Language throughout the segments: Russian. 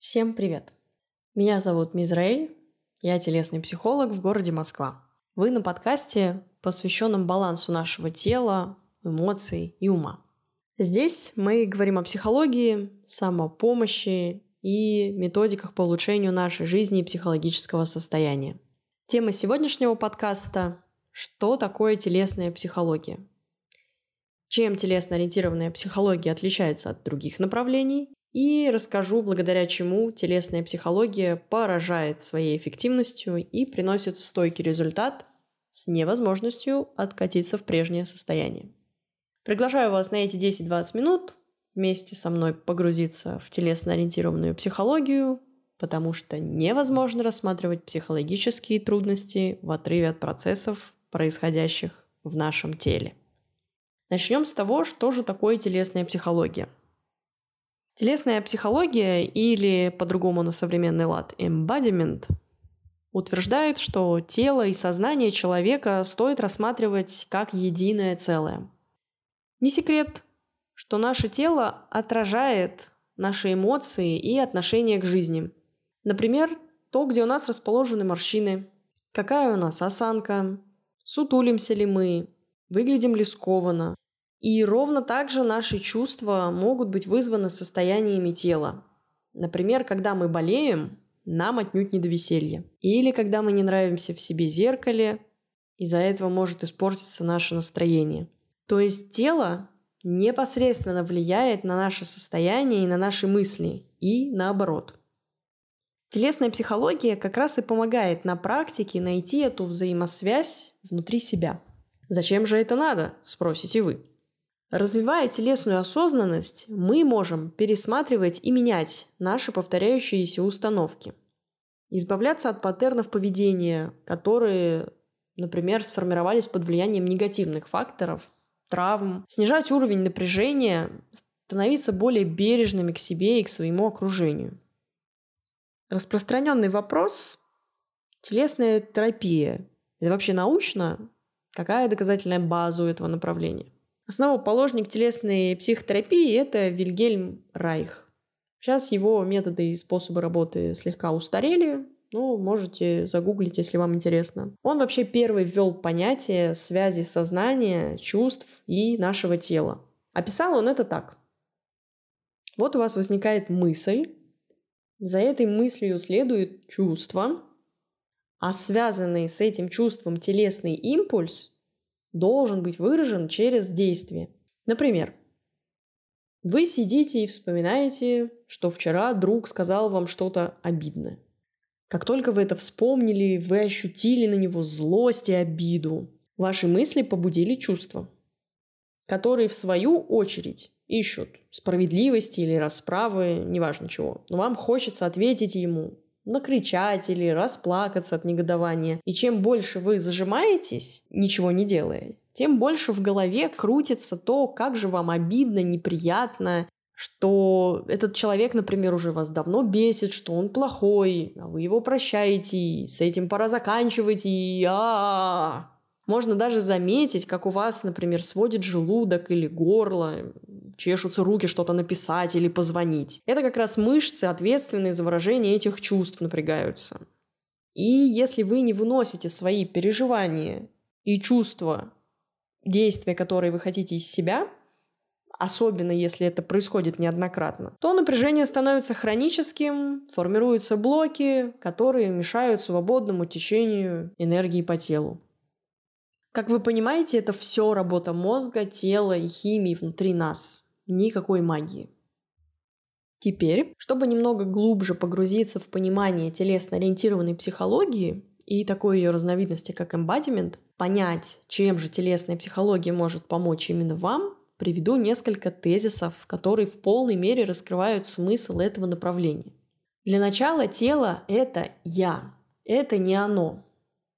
Всем привет! Меня зовут Мизраэль, я телесный психолог в городе Москва. Вы на подкасте, посвященном балансу нашего тела, эмоций и ума. Здесь мы говорим о психологии, самопомощи и методиках по улучшению нашей жизни и психологического состояния. Тема сегодняшнего подкаста – что такое телесная психология? Чем телесно-ориентированная психология отличается от других направлений и расскажу, благодаря чему телесная психология поражает своей эффективностью и приносит стойкий результат с невозможностью откатиться в прежнее состояние. Приглашаю вас на эти 10-20 минут вместе со мной погрузиться в телесно-ориентированную психологию, потому что невозможно рассматривать психологические трудности в отрыве от процессов, происходящих в нашем теле. Начнем с того, что же такое телесная психология – Телесная психология или по-другому на современный лад embodiment утверждает, что тело и сознание человека стоит рассматривать как единое целое. Не секрет, что наше тело отражает наши эмоции и отношение к жизни. Например, то, где у нас расположены морщины, какая у нас осанка, сутулимся ли мы, выглядим ли скованно, и ровно так же наши чувства могут быть вызваны состояниями тела. Например, когда мы болеем, нам отнюдь не до веселья. Или когда мы не нравимся в себе зеркале, из-за этого может испортиться наше настроение. То есть тело непосредственно влияет на наше состояние и на наши мысли, и наоборот. Телесная психология как раз и помогает на практике найти эту взаимосвязь внутри себя. Зачем же это надо, спросите вы. Развивая телесную осознанность, мы можем пересматривать и менять наши повторяющиеся установки. Избавляться от паттернов поведения, которые, например, сформировались под влиянием негативных факторов, травм, снижать уровень напряжения, становиться более бережными к себе и к своему окружению. Распространенный вопрос – телесная терапия. Это вообще научно? Какая доказательная база у этого направления? Основоположник телесной психотерапии – это Вильгельм Райх. Сейчас его методы и способы работы слегка устарели, ну, можете загуглить, если вам интересно. Он вообще первый ввел понятие связи сознания, чувств и нашего тела. Описал он это так. Вот у вас возникает мысль, за этой мыслью следует чувство, а связанный с этим чувством телесный импульс должен быть выражен через действие. Например, вы сидите и вспоминаете, что вчера друг сказал вам что-то обидное. Как только вы это вспомнили, вы ощутили на него злость и обиду. Ваши мысли побудили чувства, которые в свою очередь ищут справедливости или расправы, неважно чего. Но вам хочется ответить ему, накричать или расплакаться от негодования. И чем больше вы зажимаетесь, ничего не делая, тем больше в голове крутится то, как же вам обидно, неприятно, что этот человек, например, уже вас давно бесит, что он плохой, а вы его прощаете, и с этим пора заканчивать, и а, -а, -а. Можно даже заметить, как у вас, например, сводит желудок или горло, чешутся руки что-то написать или позвонить. Это как раз мышцы, ответственные за выражение этих чувств, напрягаются. И если вы не выносите свои переживания и чувства, действия, которые вы хотите из себя, особенно если это происходит неоднократно, то напряжение становится хроническим, формируются блоки, которые мешают свободному течению энергии по телу. Как вы понимаете, это все работа мозга, тела и химии внутри нас. Никакой магии. Теперь, чтобы немного глубже погрузиться в понимание телесно-ориентированной психологии и такой ее разновидности, как embodiment, понять, чем же телесная психология может помочь именно вам, приведу несколько тезисов, которые в полной мере раскрывают смысл этого направления. Для начала тело – это «я», это не оно,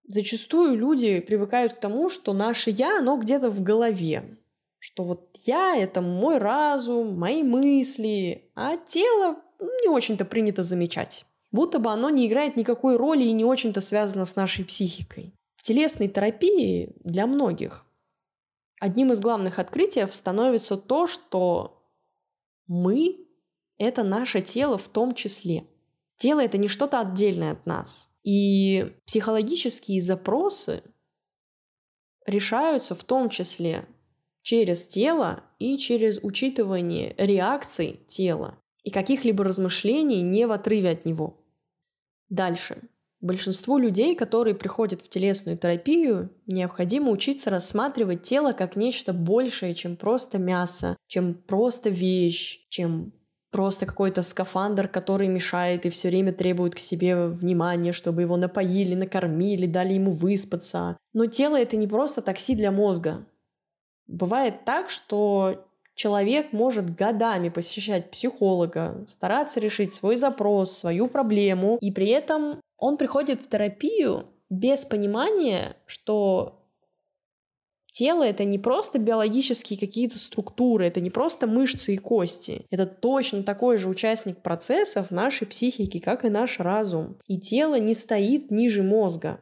Зачастую люди привыкают к тому, что наше «я», оно где-то в голове. Что вот я — это мой разум, мои мысли, а тело не очень-то принято замечать. Будто бы оно не играет никакой роли и не очень-то связано с нашей психикой. В телесной терапии для многих одним из главных открытий становится то, что мы — это наше тело в том числе — Тело — это не что-то отдельное от нас. И психологические запросы решаются в том числе через тело и через учитывание реакций тела и каких-либо размышлений не в отрыве от него. Дальше. Большинству людей, которые приходят в телесную терапию, необходимо учиться рассматривать тело как нечто большее, чем просто мясо, чем просто вещь, чем просто какой-то скафандр, который мешает и все время требует к себе внимания, чтобы его напоили, накормили, дали ему выспаться. Но тело это не просто такси для мозга. Бывает так, что человек может годами посещать психолога, стараться решить свой запрос, свою проблему, и при этом он приходит в терапию без понимания, что Тело — это не просто биологические какие-то структуры, это не просто мышцы и кости. Это точно такой же участник процессов нашей психики, как и наш разум. И тело не стоит ниже мозга.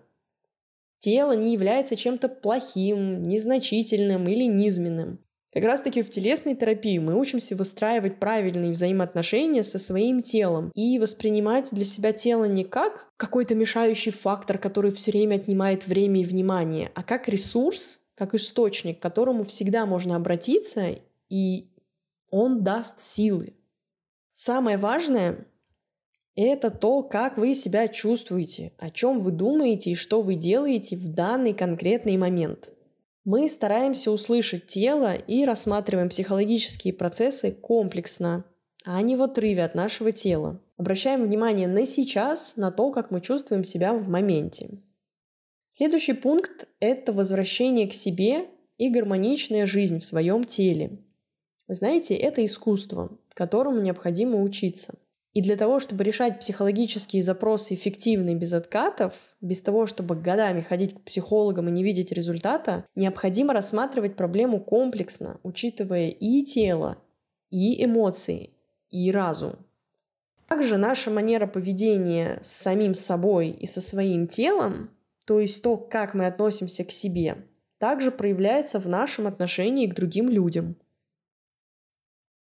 Тело не является чем-то плохим, незначительным или низменным. Как раз таки в телесной терапии мы учимся выстраивать правильные взаимоотношения со своим телом и воспринимать для себя тело не как какой-то мешающий фактор, который все время отнимает время и внимание, а как ресурс, как источник, к которому всегда можно обратиться, и он даст силы. Самое важное — это то, как вы себя чувствуете, о чем вы думаете и что вы делаете в данный конкретный момент. Мы стараемся услышать тело и рассматриваем психологические процессы комплексно, а не в отрыве от нашего тела. Обращаем внимание на сейчас, на то, как мы чувствуем себя в моменте. Следующий пункт – это возвращение к себе и гармоничная жизнь в своем теле. Знаете, это искусство, которому необходимо учиться. И для того, чтобы решать психологические запросы эффективно и без откатов, без того, чтобы годами ходить к психологам и не видеть результата, необходимо рассматривать проблему комплексно, учитывая и тело, и эмоции, и разум. Также наша манера поведения с самим собой и со своим телом то есть то, как мы относимся к себе, также проявляется в нашем отношении к другим людям.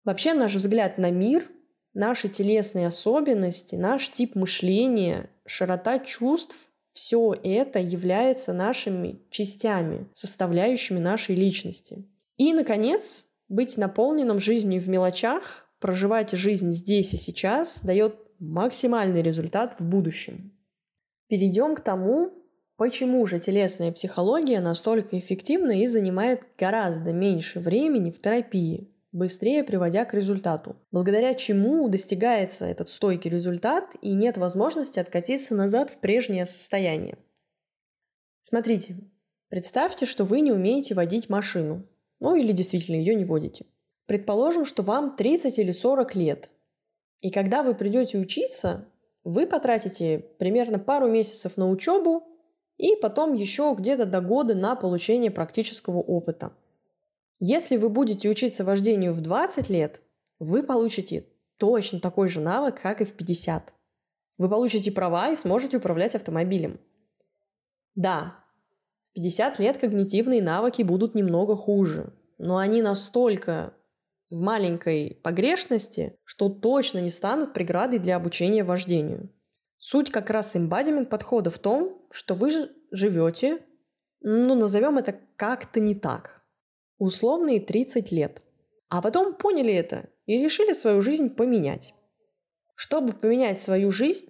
Вообще наш взгляд на мир, наши телесные особенности, наш тип мышления, широта чувств – все это является нашими частями, составляющими нашей личности. И, наконец, быть наполненным жизнью в мелочах, проживать жизнь здесь и сейчас дает максимальный результат в будущем. Перейдем к тому, Почему же телесная психология настолько эффективна и занимает гораздо меньше времени в терапии, быстрее приводя к результату? Благодаря чему достигается этот стойкий результат и нет возможности откатиться назад в прежнее состояние? Смотрите, представьте, что вы не умеете водить машину, ну или действительно ее не водите. Предположим, что вам 30 или 40 лет. И когда вы придете учиться, вы потратите примерно пару месяцев на учебу, и потом еще где-то до года на получение практического опыта. Если вы будете учиться вождению в 20 лет, вы получите точно такой же навык, как и в 50. Вы получите права и сможете управлять автомобилем. Да, в 50 лет когнитивные навыки будут немного хуже, но они настолько в маленькой погрешности, что точно не станут преградой для обучения вождению. Суть как раз эмбадимент подхода в том, что вы же живете, ну, назовем это как-то не так. Условные 30 лет. А потом поняли это и решили свою жизнь поменять. Чтобы поменять свою жизнь,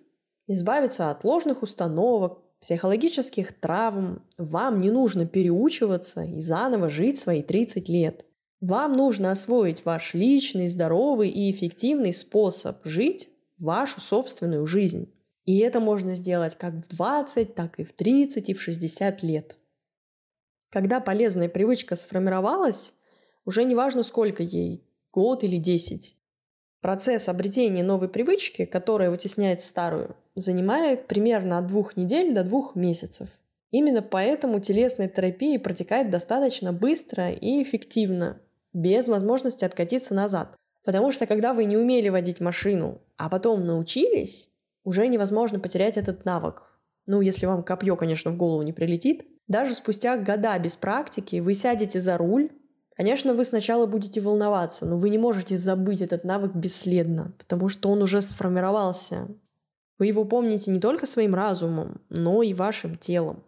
избавиться от ложных установок, психологических травм, вам не нужно переучиваться и заново жить свои 30 лет. Вам нужно освоить ваш личный, здоровый и эффективный способ жить вашу собственную жизнь. И это можно сделать как в 20, так и в 30 и в 60 лет. Когда полезная привычка сформировалась, уже не важно сколько ей, год или 10. Процесс обретения новой привычки, которая вытесняет старую, занимает примерно от двух недель до двух месяцев. Именно поэтому телесная терапия протекает достаточно быстро и эффективно, без возможности откатиться назад. Потому что когда вы не умели водить машину, а потом научились, уже невозможно потерять этот навык. Ну, если вам копье, конечно, в голову не прилетит. Даже спустя года без практики вы сядете за руль, Конечно, вы сначала будете волноваться, но вы не можете забыть этот навык бесследно, потому что он уже сформировался. Вы его помните не только своим разумом, но и вашим телом.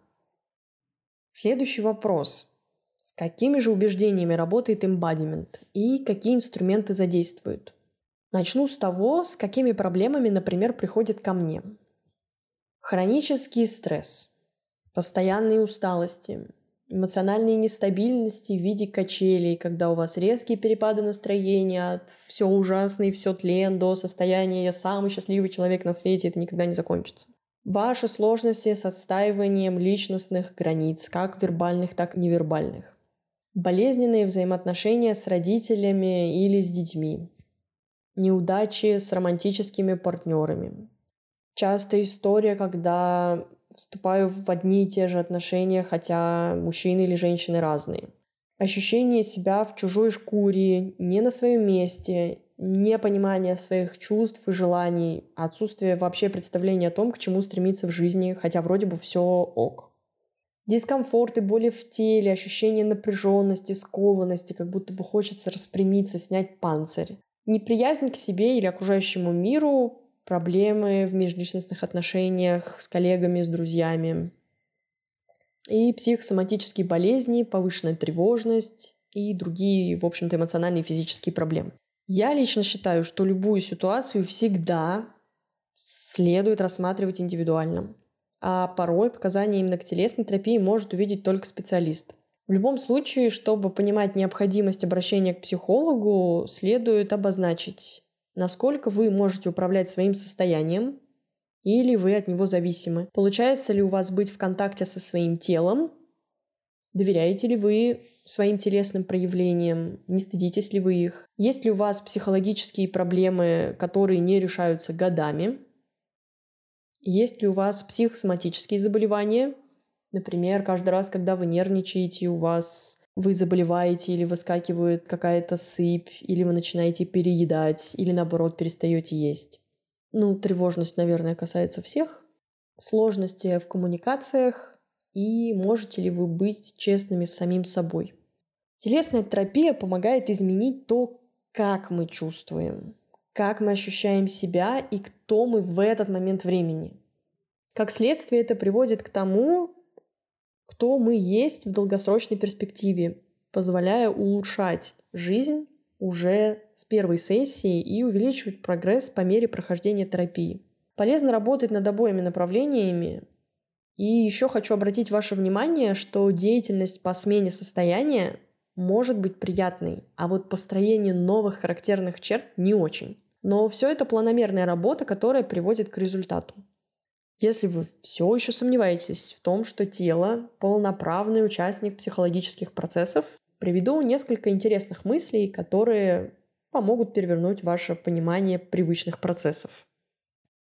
Следующий вопрос. С какими же убеждениями работает эмбадимент и какие инструменты задействует? Начну с того, с какими проблемами, например, приходят ко мне. Хронический стресс, постоянные усталости, эмоциональные нестабильности в виде качелей, когда у вас резкие перепады настроения, от все ужасно и все тлен до состояния «я самый счастливый человек на свете, это никогда не закончится». Ваши сложности с отстаиванием личностных границ, как вербальных, так и невербальных. Болезненные взаимоотношения с родителями или с детьми. Неудачи с романтическими партнерами. Часто история, когда вступаю в одни и те же отношения, хотя мужчины или женщины разные. Ощущение себя в чужой шкуре, не на своем месте, непонимание своих чувств и желаний, отсутствие вообще представления о том, к чему стремиться в жизни, хотя вроде бы все ок. Дискомфорт и боли в теле, ощущение напряженности, скованности, как будто бы хочется распрямиться, снять панцирь. Неприязнь к себе или окружающему миру, проблемы в межличностных отношениях с коллегами, с друзьями. И психосоматические болезни, повышенная тревожность и другие, в общем-то, эмоциональные и физические проблемы. Я лично считаю, что любую ситуацию всегда следует рассматривать индивидуально. А порой показания именно к телесной терапии может увидеть только специалист. В любом случае, чтобы понимать необходимость обращения к психологу, следует обозначить, насколько вы можете управлять своим состоянием или вы от него зависимы. Получается ли у вас быть в контакте со своим телом Доверяете ли вы своим телесным проявлениям? Не стыдитесь ли вы их? Есть ли у вас психологические проблемы, которые не решаются годами? Есть ли у вас психосоматические заболевания? Например, каждый раз, когда вы нервничаете, у вас вы заболеваете или выскакивает какая-то сыпь, или вы начинаете переедать, или наоборот перестаете есть. Ну, тревожность, наверное, касается всех. Сложности в коммуникациях, и можете ли вы быть честными с самим собой. Телесная терапия помогает изменить то, как мы чувствуем, как мы ощущаем себя и кто мы в этот момент времени. Как следствие это приводит к тому, кто мы есть в долгосрочной перспективе, позволяя улучшать жизнь уже с первой сессии и увеличивать прогресс по мере прохождения терапии. Полезно работать над обоими направлениями, и еще хочу обратить ваше внимание, что деятельность по смене состояния может быть приятной, а вот построение новых характерных черт не очень. Но все это планомерная работа, которая приводит к результату. Если вы все еще сомневаетесь в том, что тело – полноправный участник психологических процессов, приведу несколько интересных мыслей, которые помогут перевернуть ваше понимание привычных процессов.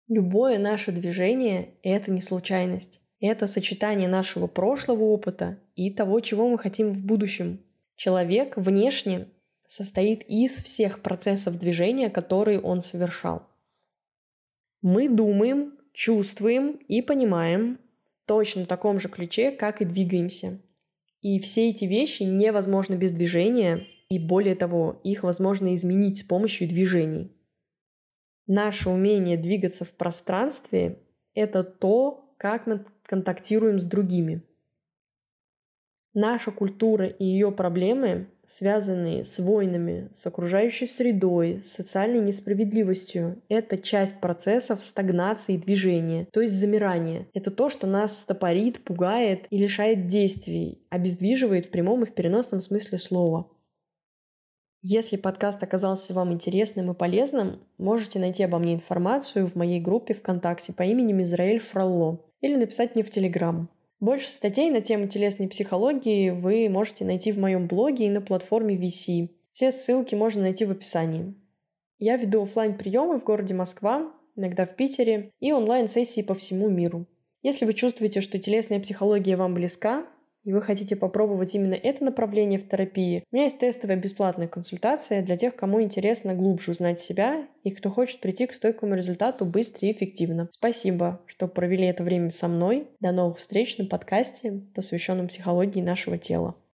Любое наше движение – это не случайность. Это сочетание нашего прошлого опыта и того, чего мы хотим в будущем. Человек внешне состоит из всех процессов движения, которые он совершал. Мы думаем, чувствуем и понимаем в точно таком же ключе, как и двигаемся. И все эти вещи невозможны без движения, и более того, их возможно изменить с помощью движений. Наше умение двигаться в пространстве – это то, как мы контактируем с другими. Наша культура и ее проблемы, связанные с войнами, с окружающей средой, с социальной несправедливостью, это часть процессов стагнации движения, то есть замирания. Это то, что нас стопорит, пугает и лишает действий, обездвиживает в прямом и в переносном смысле слова. Если подкаст оказался вам интересным и полезным, можете найти обо мне информацию в моей группе ВКонтакте по имени Израиль Фролло или написать мне в Телеграм. Больше статей на тему телесной психологии вы можете найти в моем блоге и на платформе VC. Все ссылки можно найти в описании. Я веду офлайн приемы в городе Москва, иногда в Питере, и онлайн-сессии по всему миру. Если вы чувствуете, что телесная психология вам близка, и вы хотите попробовать именно это направление в терапии, у меня есть тестовая бесплатная консультация для тех, кому интересно глубже узнать себя и кто хочет прийти к стойкому результату быстро и эффективно. Спасибо, что провели это время со мной. До новых встреч на подкасте, посвященном психологии нашего тела.